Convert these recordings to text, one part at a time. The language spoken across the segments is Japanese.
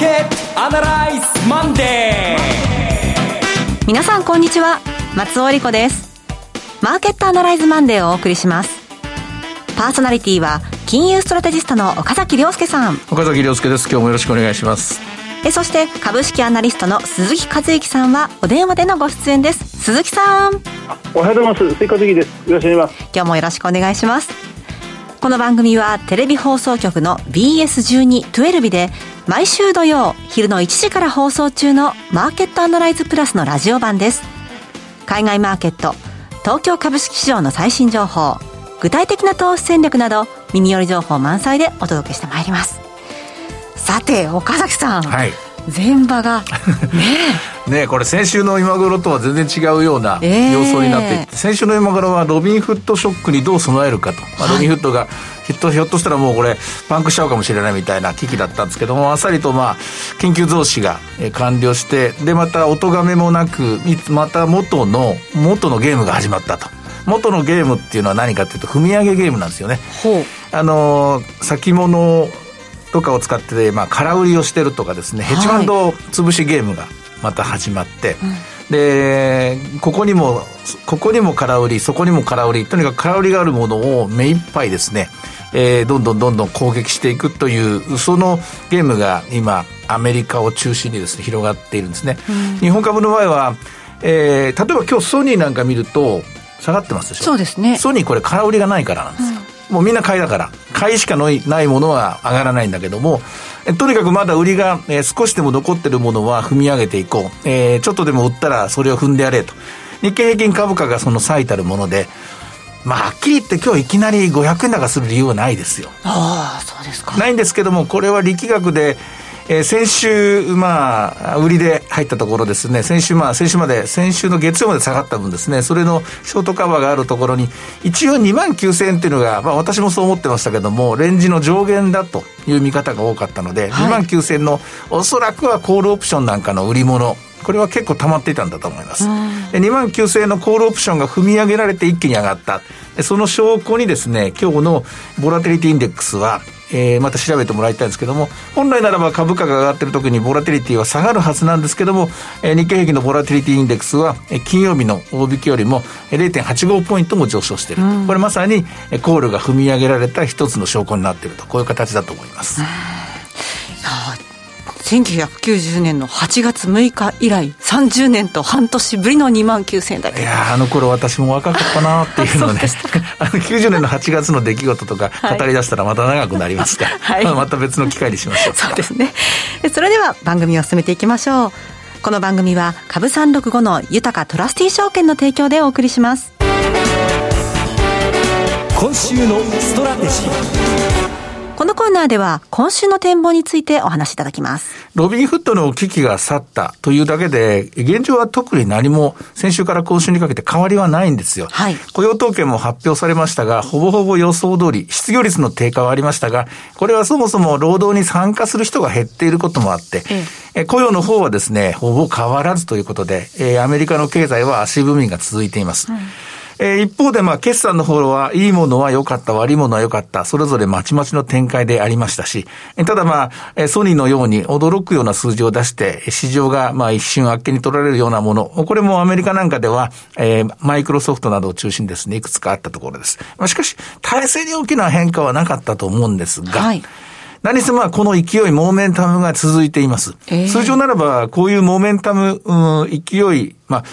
ケットアナライズマンデー。皆さんこんにちは。松尾英里子です。マーケットアナライズマンデーをお送りします。パーソナリティは金融ストラテジストの岡崎良介さん。岡崎良介です。今日もよろしくお願いします。えそして株式アナリストの鈴木一之さんはお電話でのご出演です。鈴木さん。おはようございます。鈴木一之です。よろしくお願いします。今日もよろしくお願いします。この番組はテレビ放送局の BS12-12 で毎週土曜昼の1時から放送中のマーケットアナライズプラスのラジオ版です。海外マーケット東京株式市場の最新情報具体的な投資戦略など耳寄り情報満載でお届けしてまいります。さて岡崎さん、はい、前場が ねねこれ先週の今頃とは全然違うような様相になっていて、えー、先週の今頃はロビンフットショックにどう備えるかと、まあ、ロビンフットがひょっとひょっとしたらもうこれパンクしちゃうかもしれないみたいな危機だったんですけどもあっさりとまあ研究増資が完了してでまた音がめもなくまた元の元のゲームが始まったと。元のゲームっていうのは何かっていうと踏み上げゲームなんですよね。あの先物とかを使って、まあ、空売りをしてるとかですね、ヘッジファンド潰しゲームがまた始まって、うん、で、ここにも、ここにも空売り、そこにも空売り、とにかく空売りがあるものを目いっぱいですね、えー、どんどんどんどん攻撃していくという、そのゲームが今、アメリカを中心にですね、広がっているんですね。うん、日本株の場合は、えー、例えば今日ソニーなんか見ると、下がってますでしょ？そうですね。ソニーこれ空売りがないからなんですよ。うんもうみんな買いだから、買いしかないものは上がらないんだけども、えとにかくまだ売りが、えー、少しでも残ってるものは踏み上げていこう。えー、ちょっとでも売ったらそれを踏んでやれと。日経平均株価がその最たるもので、まあ、はっきり言って今日いきなり500円高する理由はないですよ。ああ、そうですか。ないんですけども、これは力学で、えー、先週、まあ、売りで入ったところですね、先週、まあ、先週まで、先週の月曜まで下がった分ですね、それのショートカバーがあるところに、一応2万9000円っていうのが、まあ、私もそう思ってましたけども、レンジの上限だという見方が多かったので、はい、2万9000円の、おそらくはコールオプションなんかの売り物、これは結構溜まっていたんだと思います。で2万9000円のコールオプションが踏み上げられて一気に上がった。でその証拠にですね、今日のボラテリティインデックスは、えー、また調べてもらいたいんですけども、本来ならば株価が上がってる時にボラテリティは下がるはずなんですけども、えー、日経平均のボラテリティインデックスは、えー、金曜日の大引きよりも0.85ポイントも上昇している、うん、これまさに、えー、コールが踏み上げられた一つの証拠になっていると、こういう形だと思います。1990年の8月6日以来30年と半年ぶりの2万9000円だいやあの頃私も若かったなっていうのね。あの90年の8月の出来事とか語り出したらまた長くなりますから、はい、また別の機会にしましょう。そうですね。それでは番組を進めていきましょう。この番組は株365の豊かトラスティー証券の提供でお送りします。今週のストラテジーこのコーナーでは今週の展望についてお話しいただきます。ロビンフットの危機が去ったというだけで、現状は特に何も先週から今週にかけて変わりはないんですよ。はい、雇用統計も発表されましたが、ほぼほぼ予想通り、失業率の低下はありましたが、これはそもそも労働に参加する人が減っていることもあって、ええ、雇用の方はですね、ほぼ変わらずということで、えー、アメリカの経済は足踏みが続いています。うんえー、一方で、まあ、決算の方は、いいものは良かった、悪いものは良かった、それぞれまちまちの展開でありましたし、ただまあ、ソニーのように驚くような数字を出して、市場がまあ一瞬あっけに取られるようなもの、これもアメリカなんかでは、えー、マイクロソフトなどを中心ですね、いくつかあったところです。まあ、しかし、体制に大きな変化はなかったと思うんですが、はい何せまあこの勢い、モーメンタムが続いています。えー、通常ならば、こういうモーメンタム、うん、勢い、まあ、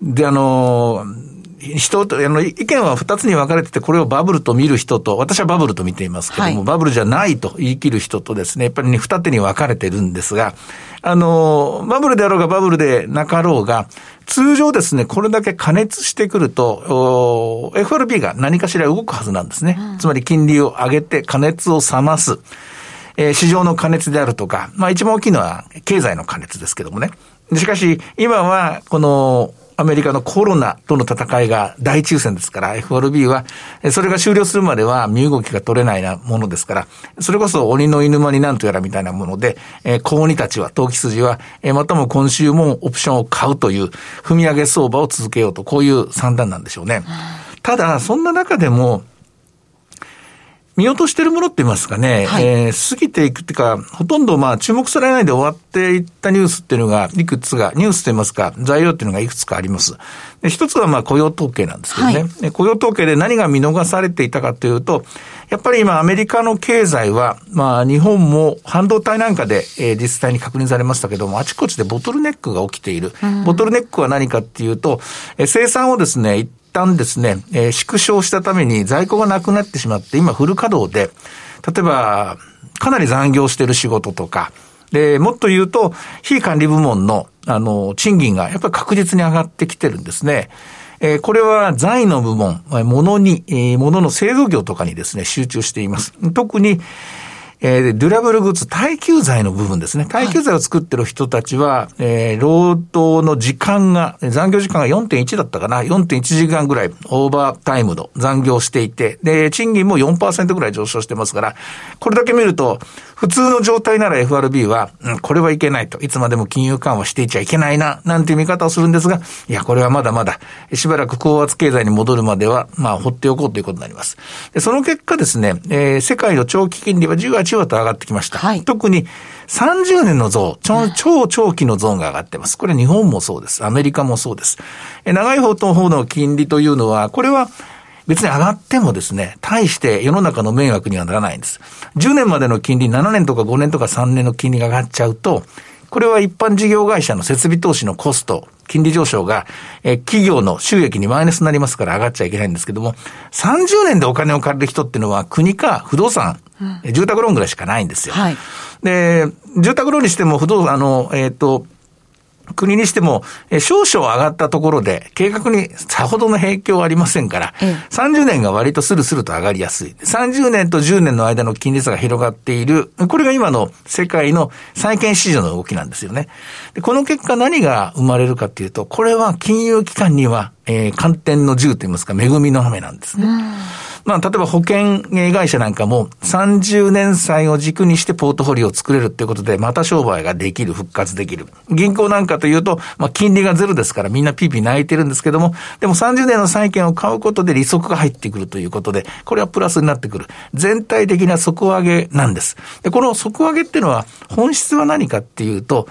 で、あのー人と、あの、意見は二つに分かれてて、これをバブルと見る人と、私はバブルと見ていますけども、はい、バブルじゃないと言い切る人とですね、やっぱり、ね、二手に分かれてるんですが、あの、バブルであろうがバブルでなかろうが、通常ですね、これだけ加熱してくると、FRB が何かしら動くはずなんですね。うん、つまり金利を上げて加熱を冷ます。えー、市場の加熱であるとか、まあ一番大きいのは経済の加熱ですけどもね。しかし、今は、この、アメリカのコロナとの戦いが大抽選ですから、FRB は、それが終了するまでは身動きが取れないなものですから、それこそ鬼の犬間になんとやらみたいなもので、えー、小鬼たちは、投機筋は、えー、またも今週もオプションを買うという、踏み上げ相場を続けようと、こういう算段なんでしょうね。ただ、そんな中でも、見落としてるものって言いますかね、はい、えー、過ぎていくっていうか、ほとんどまあ注目されないで終わっていったニュースっていうのが、いくつが、ニュースと言いますか、材料っていうのがいくつかあります。で一つはまあ雇用統計なんですけどね、はい、雇用統計で何が見逃されていたかというと、やっぱり今アメリカの経済は、まあ日本も半導体なんかで、えー、実際に確認されましたけども、あちこちでボトルネックが起きている。うん、ボトルネックは何かっていうと、えー、生産をですね、旦ですね、えー、縮小したために在庫がなくなってしまって、今フル稼働で、例えば、かなり残業してる仕事とか、で、もっと言うと、非管理部門の、あの、賃金がやっぱり確実に上がってきてるんですね。えー、これは財の部門、物に、物の製造業とかにですね、集中しています。特に、えー、デュラブルグッズ、耐久財の部分ですね。耐久財を作ってる人たちは、はい、えー、労働の時間が、残業時間が4.1だったかな、4.1時間ぐらいオーバータイムの残業していて、で、賃金も4%ぐらい上昇してますから、これだけ見ると、普通の状態なら FRB は、うん、これはいけないと。いつまでも金融緩和していちゃいけないな、なんていう見方をするんですが、いや、これはまだまだ、しばらく高圧経済に戻るまでは、まあ、放っておこうということになります。でその結果ですね、えー、世界の長期金利はじわじわと上がってきました。はい、特に、30年の増、超超長期のゾーンが上がってます。これ日本もそうです。アメリカもそうです。長い方と方の金利というのは、これは別に上がってもですね、対して世の中の迷惑にはならないんです。10年までの金利、7年とか5年とか3年の金利が上がっちゃうと、これは一般事業会社の設備投資のコスト、金利上昇が、え企業の収益にマイナスになりますから上がっちゃいけないんですけども、30年でお金を借りる人っていうのは国か不動産、うん、住宅ローンぐらいしかないんですよ。はい、で、住宅ローンにしても不動産、あの、えっ、ー、と、国にしても、え少々上がったところで、計画にさほどの影響はありませんから、ええ、30年が割とスルスルと上がりやすい。30年と10年の間の金利差が広がっている。これが今の世界の債券市場の動きなんですよね。でこの結果何が生まれるかっていうと、これは金融機関には、えー、寒天の銃といいますか、恵みの雨なんですね。まあ、例えば保険会社なんかも30年債を軸にしてポートフォリオを作れるっていうことで、また商売ができる、復活できる。銀行なんかというと、まあ、金利がゼロですからみんなピーピー泣いてるんですけども、でも30年の債券を買うことで利息が入ってくるということで、これはプラスになってくる。全体的な底上げなんです。で、この底上げっていうのは、本質は何かっていうと、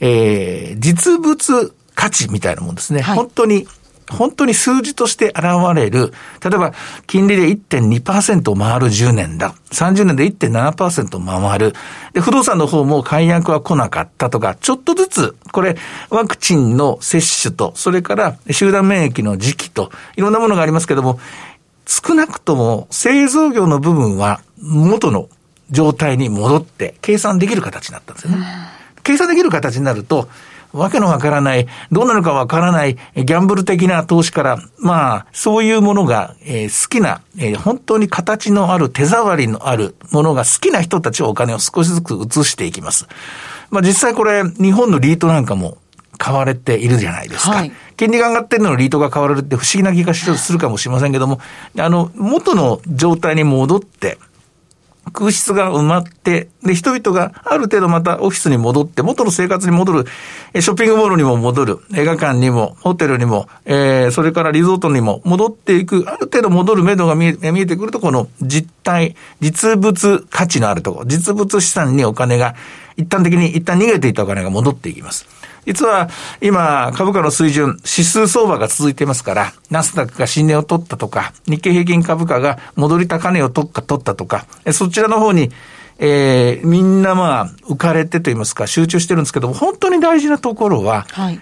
えー、実物価値みたいなもんですね。はい、本当に本当に数字として現れる、例えば、金利で1.2%回る10年だ。30年で1.7%回る。で、不動産の方も解約は来なかったとか、ちょっとずつ、これ、ワクチンの接種と、それから集団免疫の時期と、いろんなものがありますけども、少なくとも製造業の部分は元の状態に戻って計算できる形になったんですよね。計算できる形になると、わけのわからない、どうなるかわからない、ギャンブル的な投資から、まあ、そういうものが、えー、好きな、えー、本当に形のある、手触りのあるものが好きな人たちをお金を少しずつ移していきます。まあ実際これ、日本のリートなんかも買われているじゃないですか。はい、金利が上がってるのにリートが買われるって不思議な気がするかもしれませんけども、あの、元の状態に戻って、空室が埋まって、で、人々がある程度またオフィスに戻って、元の生活に戻る、ショッピングモールにも戻る、映画館にも、ホテルにも、えー、それからリゾートにも戻っていく、ある程度戻る目処が見え見えてくると、この実体、実物価値のあるところ、実物資産にお金が、一旦的に一旦逃げていたお金が戻っていきます。実は今株価の水準、指数相場が続いてますから、ナスダックが新値を取ったとか、日経平均株価が戻り高値を取った取ったとか、そちらの方にえー、みんなまあ、浮かれてと言いますか、集中してるんですけども、本当に大事なところは、はい、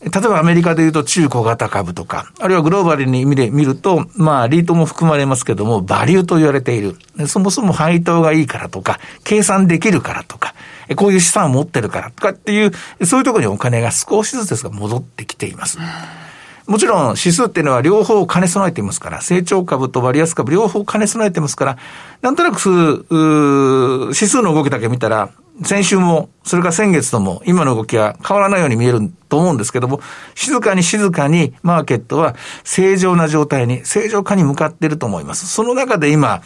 例えばアメリカで言うと中小型株とか、あるいはグローバルに意味で見ると、まあ、リートも含まれますけども、バリューと言われている。そもそも配当がいいからとか、計算できるからとか、こういう資産を持ってるからとかっていう、そういうところにお金が少しずつですが戻ってきています。もちろん指数っていうのは両方兼ね備えていますから、成長株と割安株両方兼ね備えてますから、なんとなく、指数の動きだけ見たら、先週も、それから先月とも、今の動きは変わらないように見えると思うんですけども、静かに静かにマーケットは正常な状態に、正常化に向かっていると思います。その中で今、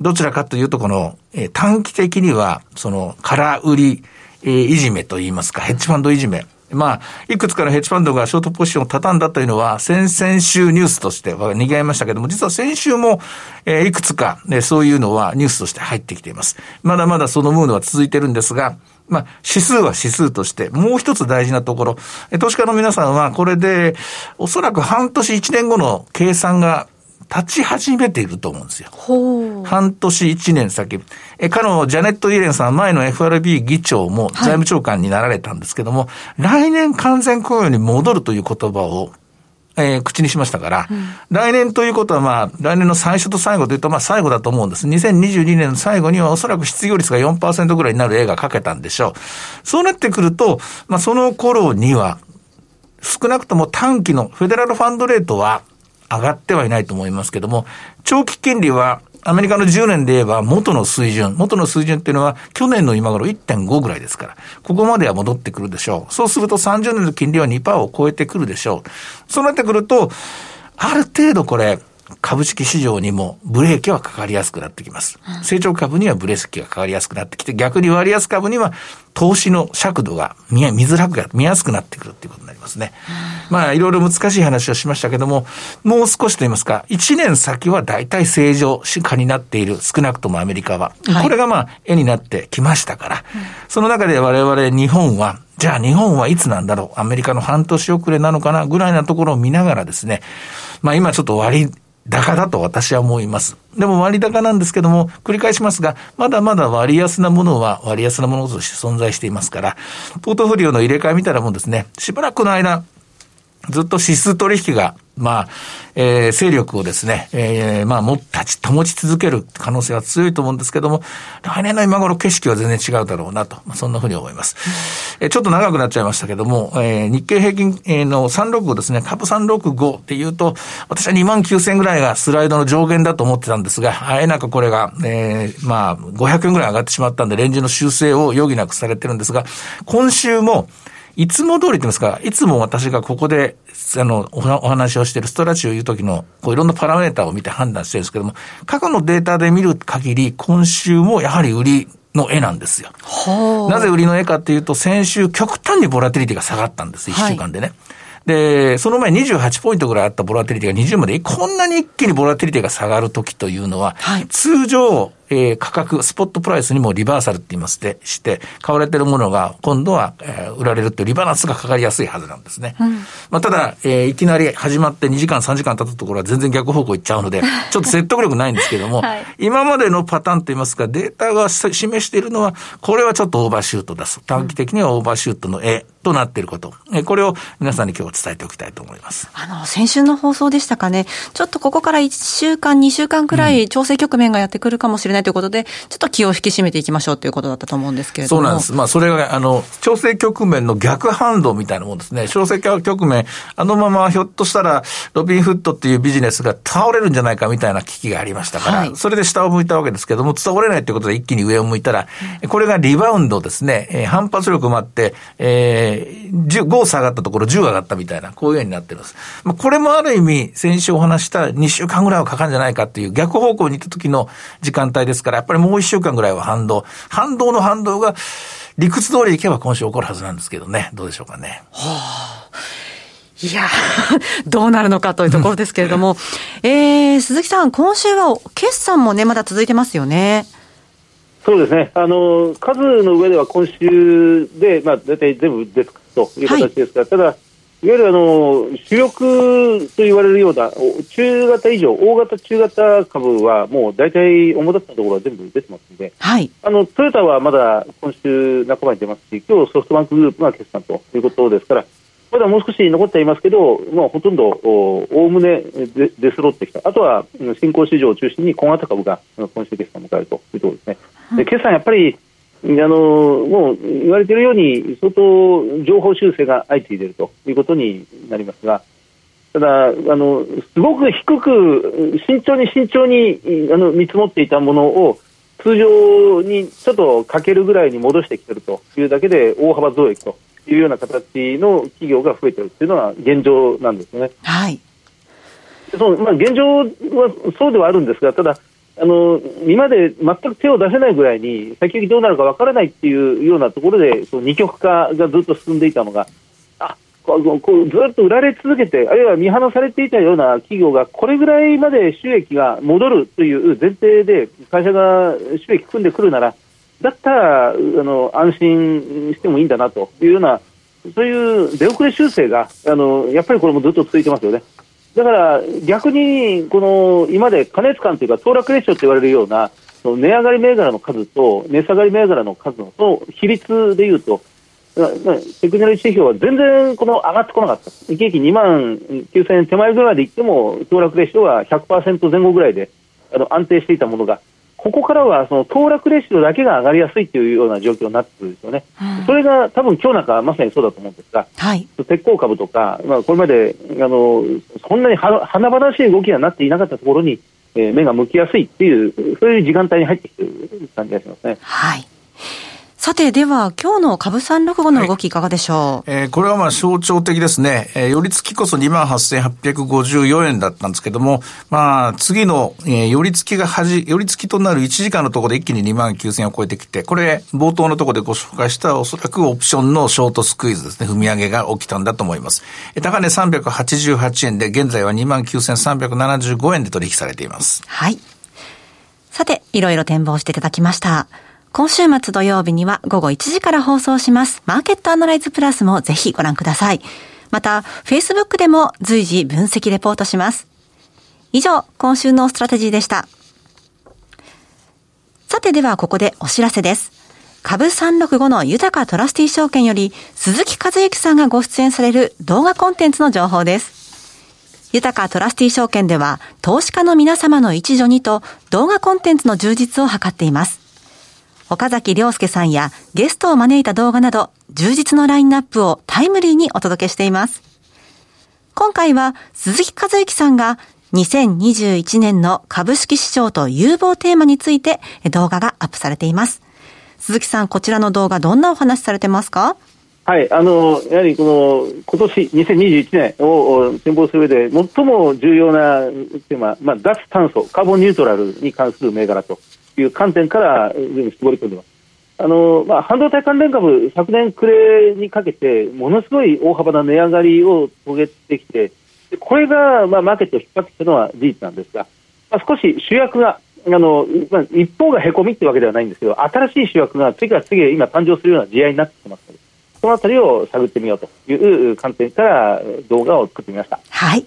どちらかというと、この、えー、短期的には、その、空売り、えー、いじめといいますか、ヘッジファンドいじめ。まあ、いくつかのヘッジファンドがショートポジションを畳んだというのは、先々週ニュースとしては賑わいましたけども、実は先週も、えー、いくつか、ね、そういうのはニュースとして入ってきています。まだまだそのムードは続いてるんですが、まあ、指数は指数として、もう一つ大事なところ、投資家の皆さんは、これで、おそらく半年一年後の計算が立ち始めていると思うんですよ。半年一年先。え、かのジャネット・イエレンさん、前の FRB 議長も財務長官になられたんですけども、はい、来年完全雇用に戻るという言葉をえー、口にしましたから、うん、来年ということはまあ、来年の最初と最後というとまあ最後だと思うんです。2022年の最後にはおそらく失業率が4%ぐらいになる絵が描けたんでしょう。そうなってくると、まあその頃には、少なくとも短期のフェデラルファンドレートは上がってはいないと思いますけども、長期金利はアメリカの10年で言えば元の水準、元の水準っていうのは去年の今頃1.5ぐらいですから、ここまでは戻ってくるでしょう。そうすると30年の金利は2%を超えてくるでしょう。そうなってくると、ある程度これ、株式市場にもブレーキはかかりやすくなってきます。成長株にはブレーキがかかりやすくなってきて、逆に割安株には投資の尺度が見見づらく、見やすくなってくるっていうことになりますね。まあ、いろいろ難しい話をしましたけども、もう少しと言いますか、1年先は大体正常化になっている、少なくともアメリカは。はい、これがまあ、絵になってきましたから、その中で我々日本は、じゃあ日本はいつなんだろうアメリカの半年遅れなのかなぐらいなところを見ながらですね、まあ今ちょっと割高だと私は思います。でも割高なんですけども、繰り返しますが、まだまだ割安なものは割安なものとして存在していますから、ポートフォリオの入れ替えみたいなもんですね、しばらくの間、ずっと指数取引がまあ、えー、勢力をですね、えー、まあ、も、立ち、保ち続ける可能性は強いと思うんですけども、来年の今頃景色は全然違うだろうなと、まあ、そんなふうに思います。えー、ちょっと長くなっちゃいましたけども、えー、日経平均の365ですね、株365っていうと、私は2万9000円ぐらいがスライドの上限だと思ってたんですが、あえなくこれが、えー、まあ、500円ぐらい上がってしまったんで、レンジの修正を余儀なくされてるんですが、今週も、いつも通りって言いますか、いつも私がここで、あの、お話をしているストラッチを言うときの、こういろんなパラメータを見て判断してるんですけども、過去のデータで見る限り、今週もやはり売りの絵なんですよ。なぜ売りの絵かっていうと、先週極端にボラティリティが下がったんです、1週間でね。はいで、その前28ポイントぐらいあったボラティリティが20まで、こんなに一気にボラティリティが下がるときというのは、はい、通常、えー、価格、スポットプライスにもリバーサルって言いますて、して、買われてるものが今度は、えー、売られるっていうリバランスがかかりやすいはずなんですね。うん、まあ、ただ、えー、いきなり始まって2時間3時間経ったところは全然逆方向行っちゃうので、ちょっと説得力ないんですけども、はい、今までのパターンと言いますか、データが示しているのは、これはちょっとオーバーシュート出す。短期的にはオーバーシュートの絵となっていること。えー、これを皆さんに今日は伝えておきたいと思います。あの、先週の放送でしたかね、ちょっとここから1週間、2週間くらい調整局面がやってくるかもしれないということで、うんちょっと気を引き締めていきましょうということだったと思うんですけれども。そうなんです。まあ、それが、あの、調整局面の逆反動みたいなもんですね。調整局面、あのままひょっとしたら、ロビンフッドっていうビジネスが倒れるんじゃないかみたいな危機がありましたから、はい、それで下を向いたわけですけども、倒れないということで一気に上を向いたら、うん、これがリバウンドですね、えー、反発力もあって、えー、5下がったところ10上がったみたいな、こういうようになってるんです。まあ、これもある意味、先週お話した2週間ぐらいはかかるんじゃないかっていう逆方向に行った時の時間帯ですから、やっぱりもう1週間ぐらいは反動。反動の反動が理屈通りいけば今週起こるはずなんですけどね。どうでしょうかね。はあいや どうなるのかというところですけれども、えー、鈴木さん、今週は決算もね、まだ続いてますよね。そうですね、あの数の上では今週で、まあ、大体全部出つくという形ですが、はい、ただ、いわゆるあの主力と言われるような中型以上、大型、中型株はもう大体主だったところは全部出てますので、はい、あのトヨタはまだ今週半ばに出ますし、今日ソフトバンクグループが決算ということですから、まだもう少し残っていますけど、まあ、ほとんどおおむね出出揃ってきた、あとは新興市場を中心に小型株が今週決算を迎えるというところですね。で決算やっぱりあのもう言われているように相当情報修正が相次いでいるということになりますがただあのすごく低く慎重に慎重にあの見積もっていたものを通常にちょっとかけるぐらいに戻してきているというだけで大幅増益というような形の企業が増えているというのは現状なんですね。はいそうまあ、現状はそうではあるんですがただあの今まで全く手を出せないぐらいに先行きどうなるかわからないっていうようなところでその二極化がずっと進んでいたのがこうこうずっと売られ続けて、あるいは見放されていたような企業が、これぐらいまで収益が戻るという前提で、会社が収益組んでくるなら、だったらあの安心してもいいんだなというような、そういう出遅れ修正があのやっぱりこれもずっと続いてますよね。だから逆にこの今まで過熱感というか、騰落レシオと言われるような、値上がり銘柄の数と値下がり銘柄の数の比率でいうと、テクノロジー指標は全然この上がってこなかった。一気2万9000円手前ぐらいでいっても、騰落レシオは100%前後ぐらいであの安定していたものが、ここからはその騰落レシオだけが上がりやすいというような状況になってるんですよね。うん、それが多分今日なんかまさにそうだと思うんですが、はい、鉄鋼株とか、まあ、これまであのそんなに華々しい動きがなっていなかったところに、えー、目が向きやすいっていう、そういう時間帯に入ってきている感じがしますね。はいさて、では、今日の株365の動きいかがでしょう、はい、えー、これはまあ象徴的ですね。えー、寄り付きこそ28,854円だったんですけども、まあ、次の、えー、寄り付きがはじ、寄り付きとなる1時間のところで一気に29,000円を超えてきて、これ、冒頭のところでご紹介したおそらくオプションのショートスクイーズですね。踏み上げが起きたんだと思います。えー、高値388円で、現在は29,375円で取引されています。はい。さて、いろいろ展望していただきました。今週末土曜日には午後1時から放送します。マーケットアナライズプラスもぜひご覧ください。また、Facebook でも随時分析レポートします。以上、今週のストラテジーでした。さてではここでお知らせです。株365の豊トラスティ証券より鈴木一之さんがご出演される動画コンテンツの情報です。豊トラスティ証券では投資家の皆様の一助にと動画コンテンツの充実を図っています。岡崎良介さんやゲストを招いた動画など、充実のラインナップをタイムリーにお届けしています。今回は鈴木和之さんが2021年の株式市場と有望テーマについて動画がアップされています。鈴木さん、こちらの動画どんなお話されてますか？はい、あの、やはりこの、今年2021年を展望する上で最も重要なテーマ、まあ、脱炭素、カーボンニュートラルに関する銘柄という観点から絞り込んでます。あのまあ、半導体関連株、昨年暮れにかけて、ものすごい大幅な値上がりを遂げてきて、これが、まあ、マーケットを引っ張ってきたのは事実なんですが、まあ、少し主役が、あのまあ、一方がへこみってわけではないんですけど、新しい主役が次から次へ今誕生するような時代になってきてますので、そのあたりを探ってみようという観点から動画を作ってみました。はい。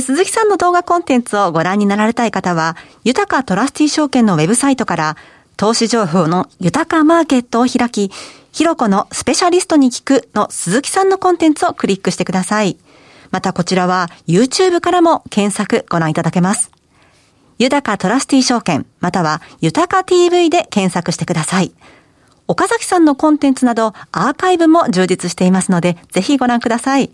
鈴木さんの動画コンテンツをご覧になられたい方は、豊かトラスティ証券のウェブサイトから、投資情報の豊かマーケットを開き、ひろこのスペシャリストに聞くの鈴木さんのコンテンツをクリックしてください。またこちらは YouTube からも検索ご覧いただけます。豊かトラスティ証券、または豊か TV で検索してください。岡崎さんのコンテンツなどアーカイブも充実していますので、ぜひご覧ください。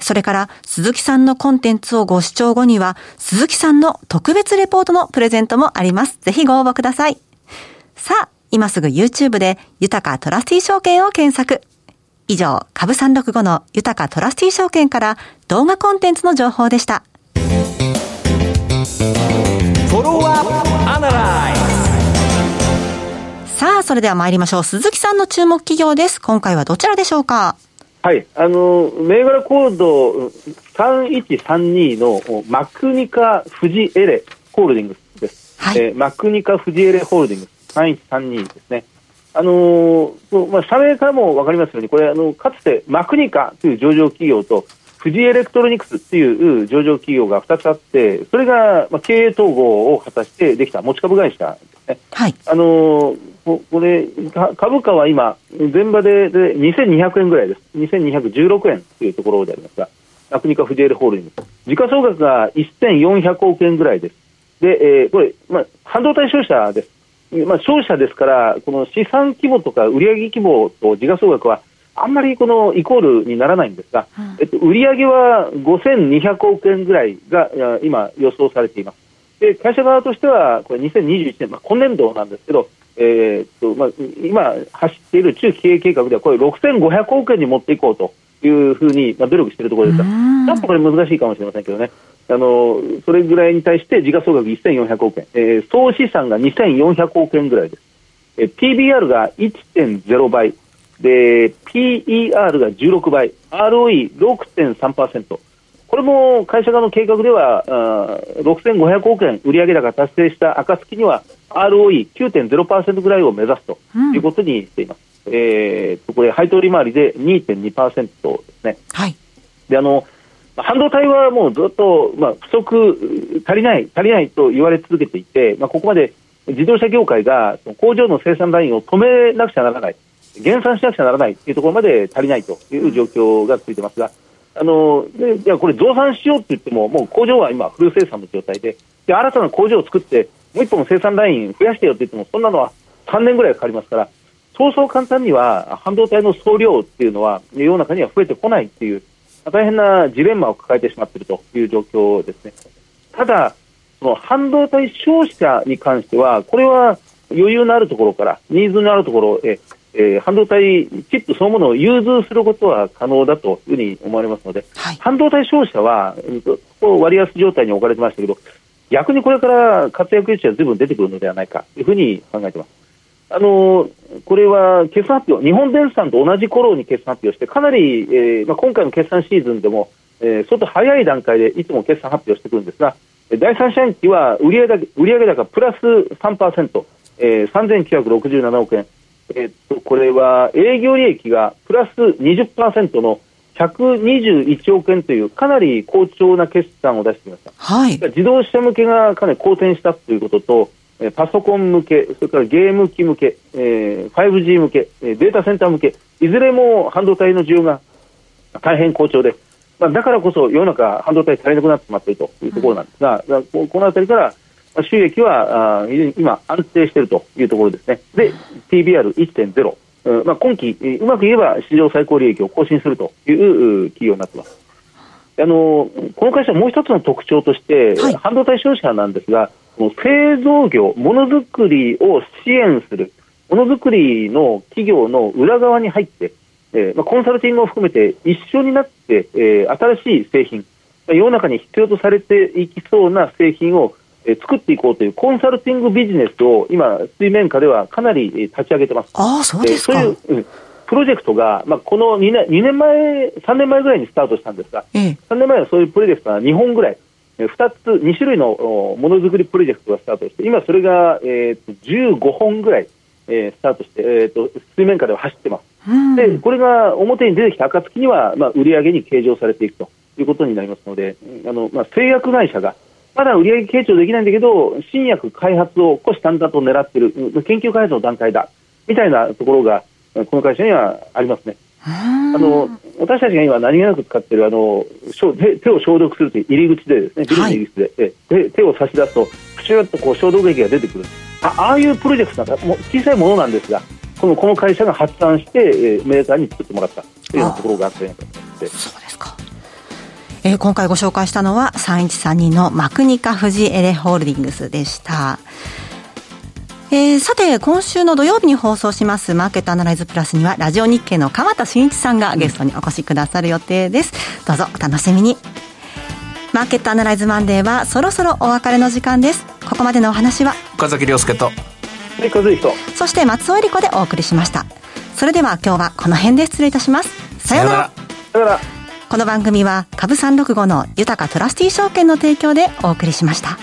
それから、鈴木さんのコンテンツをご視聴後には、鈴木さんの特別レポートのプレゼントもあります。ぜひご応募ください。さあ、今すぐ YouTube で、豊かトラスティ証券を検索。以上、株365の豊かトラスティ証券から動画コンテンツの情報でした。さあ、それでは参りましょう。鈴木さんの注目企業です。今回はどちらでしょうか？はい、あの銘柄コード3132のマクニカ富士エレホールディングスです。はい、えー、マクニカ富士エレホールディングス3132ですね。あのー、まあ、社名からも分かりますように、これ、あのかつてマクニカという上場企業と、富士エレクトロニクスっていう上場企業が2つあって、それが、まあ、経営統合を果たしてできた持ち株会社ですね。はい、あのーこれ、株価は今、前場でで2200円ぐらいです。2216円というところでありますが、アクニカフジェールホールディングス。時価総額が1400億円ぐらいです。で、えー、これ、まあ、半導体商社です。まあ、商社ですから、この資産規模とか売上規模と時価総額は、あんまりこのイコールにならないんですが、うん、えっと、売上は5200億円ぐらいが今予想されています。で、会社側としては、これ2021年、まあ、今年度なんですけど、えー、っとまあ、今走っている中期経営計画ではこれ6500億円に持っていこうというふうに、まあ、努力しているところですが、ちょっとこれ難しいかもしれませんけどね、あのそれぐらいに対して時価総額1400億円、えー、総資産が2400億円ぐらいです。えー、PBR が1.0倍、で、PER が16倍、ROE6.3%。これも会社側の計画では、6500億円売上高達成した暁には ROE9.0% ぐらいを目指すということにしています。うん、えー、これ、配当利回りで2.2%ですね。はい。で、あの、半導体はもうずっと、まあ、不足、足りない、足りないと言われ続けていて、まあ、ここまで自動車業界が工場の生産ラインを止めなくちゃならない、減産しなくちゃならないというところまで足りないという状況が続いてますが、あのでじゃあこれ、増産しようって言っても、もう工場は今、フル生産の状態で、で新たな工場を作って、もう一本生産ライン増やしてよって言っても、そんなのは3年ぐらいかかりますから、そうそう簡単には半導体の総量っていうのは、世の中には増えてこないっていう、大変なジレンマを抱えてしまっているという状況ですね。ただ、その半導体消費者に関しては、これは余裕のあるところから、ニーズのあるところへ、えー、半導体チップそのものを融通することは可能だというふうに思われますので、はい、半導体消費者は、割安状態に置かれてましたけど、逆にこれから活躍余地はずいぶん出てくるのではないかというふうに考えています。あのこれは決算発表、日本電産と同じ頃に決算発表して、かなり、えーまあ、今回の決算シーズンでも、えー、相当早い段階でいつも決算発表してくるんですが、第三四半期は売上売上高プラス3%、えー、3967億円、えー、っとこれは営業利益がプラス20%の121億円というかなり好調な決算を出していました、はい、自動車向けがかなり好転したということと、パソコン向け、それからゲーム機向け、えー、5G 向け、データセンター向け、いずれも半導体の需要が大変好調で、まあ、だからこそ世の中、半導体足りなくなってしまっているというところなんですが、うん、このあたりから収益はあ今、安定しているというところですね。で、TBR1.0、うんまあ、今期、うまく言えば史上最高利益を更新するという企業になっています。あのこの会社、もう一つの特徴として、はい、半導体商社なんですが、製造業、ものづくりを支援する、ものづくりの企業の裏側に入って、えーまあ、コンサルティングを含めて一緒になって、えー、新しい製品、世の中に必要とされていきそうな製品を、えー、作っていこうというコンサルティングビジネスを今、水面下ではかなり立ち上げてます。あそうですか、えー、そういう、うんプロジェクトが、まあ、この2年 ,2 年前、3年前ぐらいにスタートしたんですが、ええ、3年前はそういうプロジェクトが2本ぐらい、2つ、2種類のものづくりプロジェクトがスタートして、今それが、えー、と15本ぐらい、えー、スタートして、えーと、水面下では走ってます。で、これが表に出てきた暁には、まあ、売上に計上されていくということになりますので、あのまあ、製薬会社が、まだ売上計上できないんだけど、新薬開発を虎視眈々と狙っている、研究開発の段階だ、みたいなところが、この会社にはありますね。あの私たちが今、何気なく使っているあの手手を消毒するという入り口で、ですね、ビルの入り口で、はい、手手を差し出すと、プシュッとこう消毒液が出てくる。あ、ああいうプロジェクトなんか、もう小さいものなんですが、このこの会社が発案して、えー、メーカーに作ってもらったというようなところがあって。そうですかえー、今回ご紹介したのは3132のマクニカ富士エレホールディングスでした。えー、さて今週の土曜日に放送しますマーケットアナライズプラスにはラジオ日経の川田真一さんがゲストにお越しくださる予定です。どうぞお楽しみに。マーケットアナライズマンデーはそろそろお別れの時間です。ここまでのお話は？岡崎亮介と。そして松尾恵里子でお送りしました。それでは今日はこの辺で失礼いたします。さようなら。さよならこの番組は株365の豊かトラスティ証券の提供でお送りしました。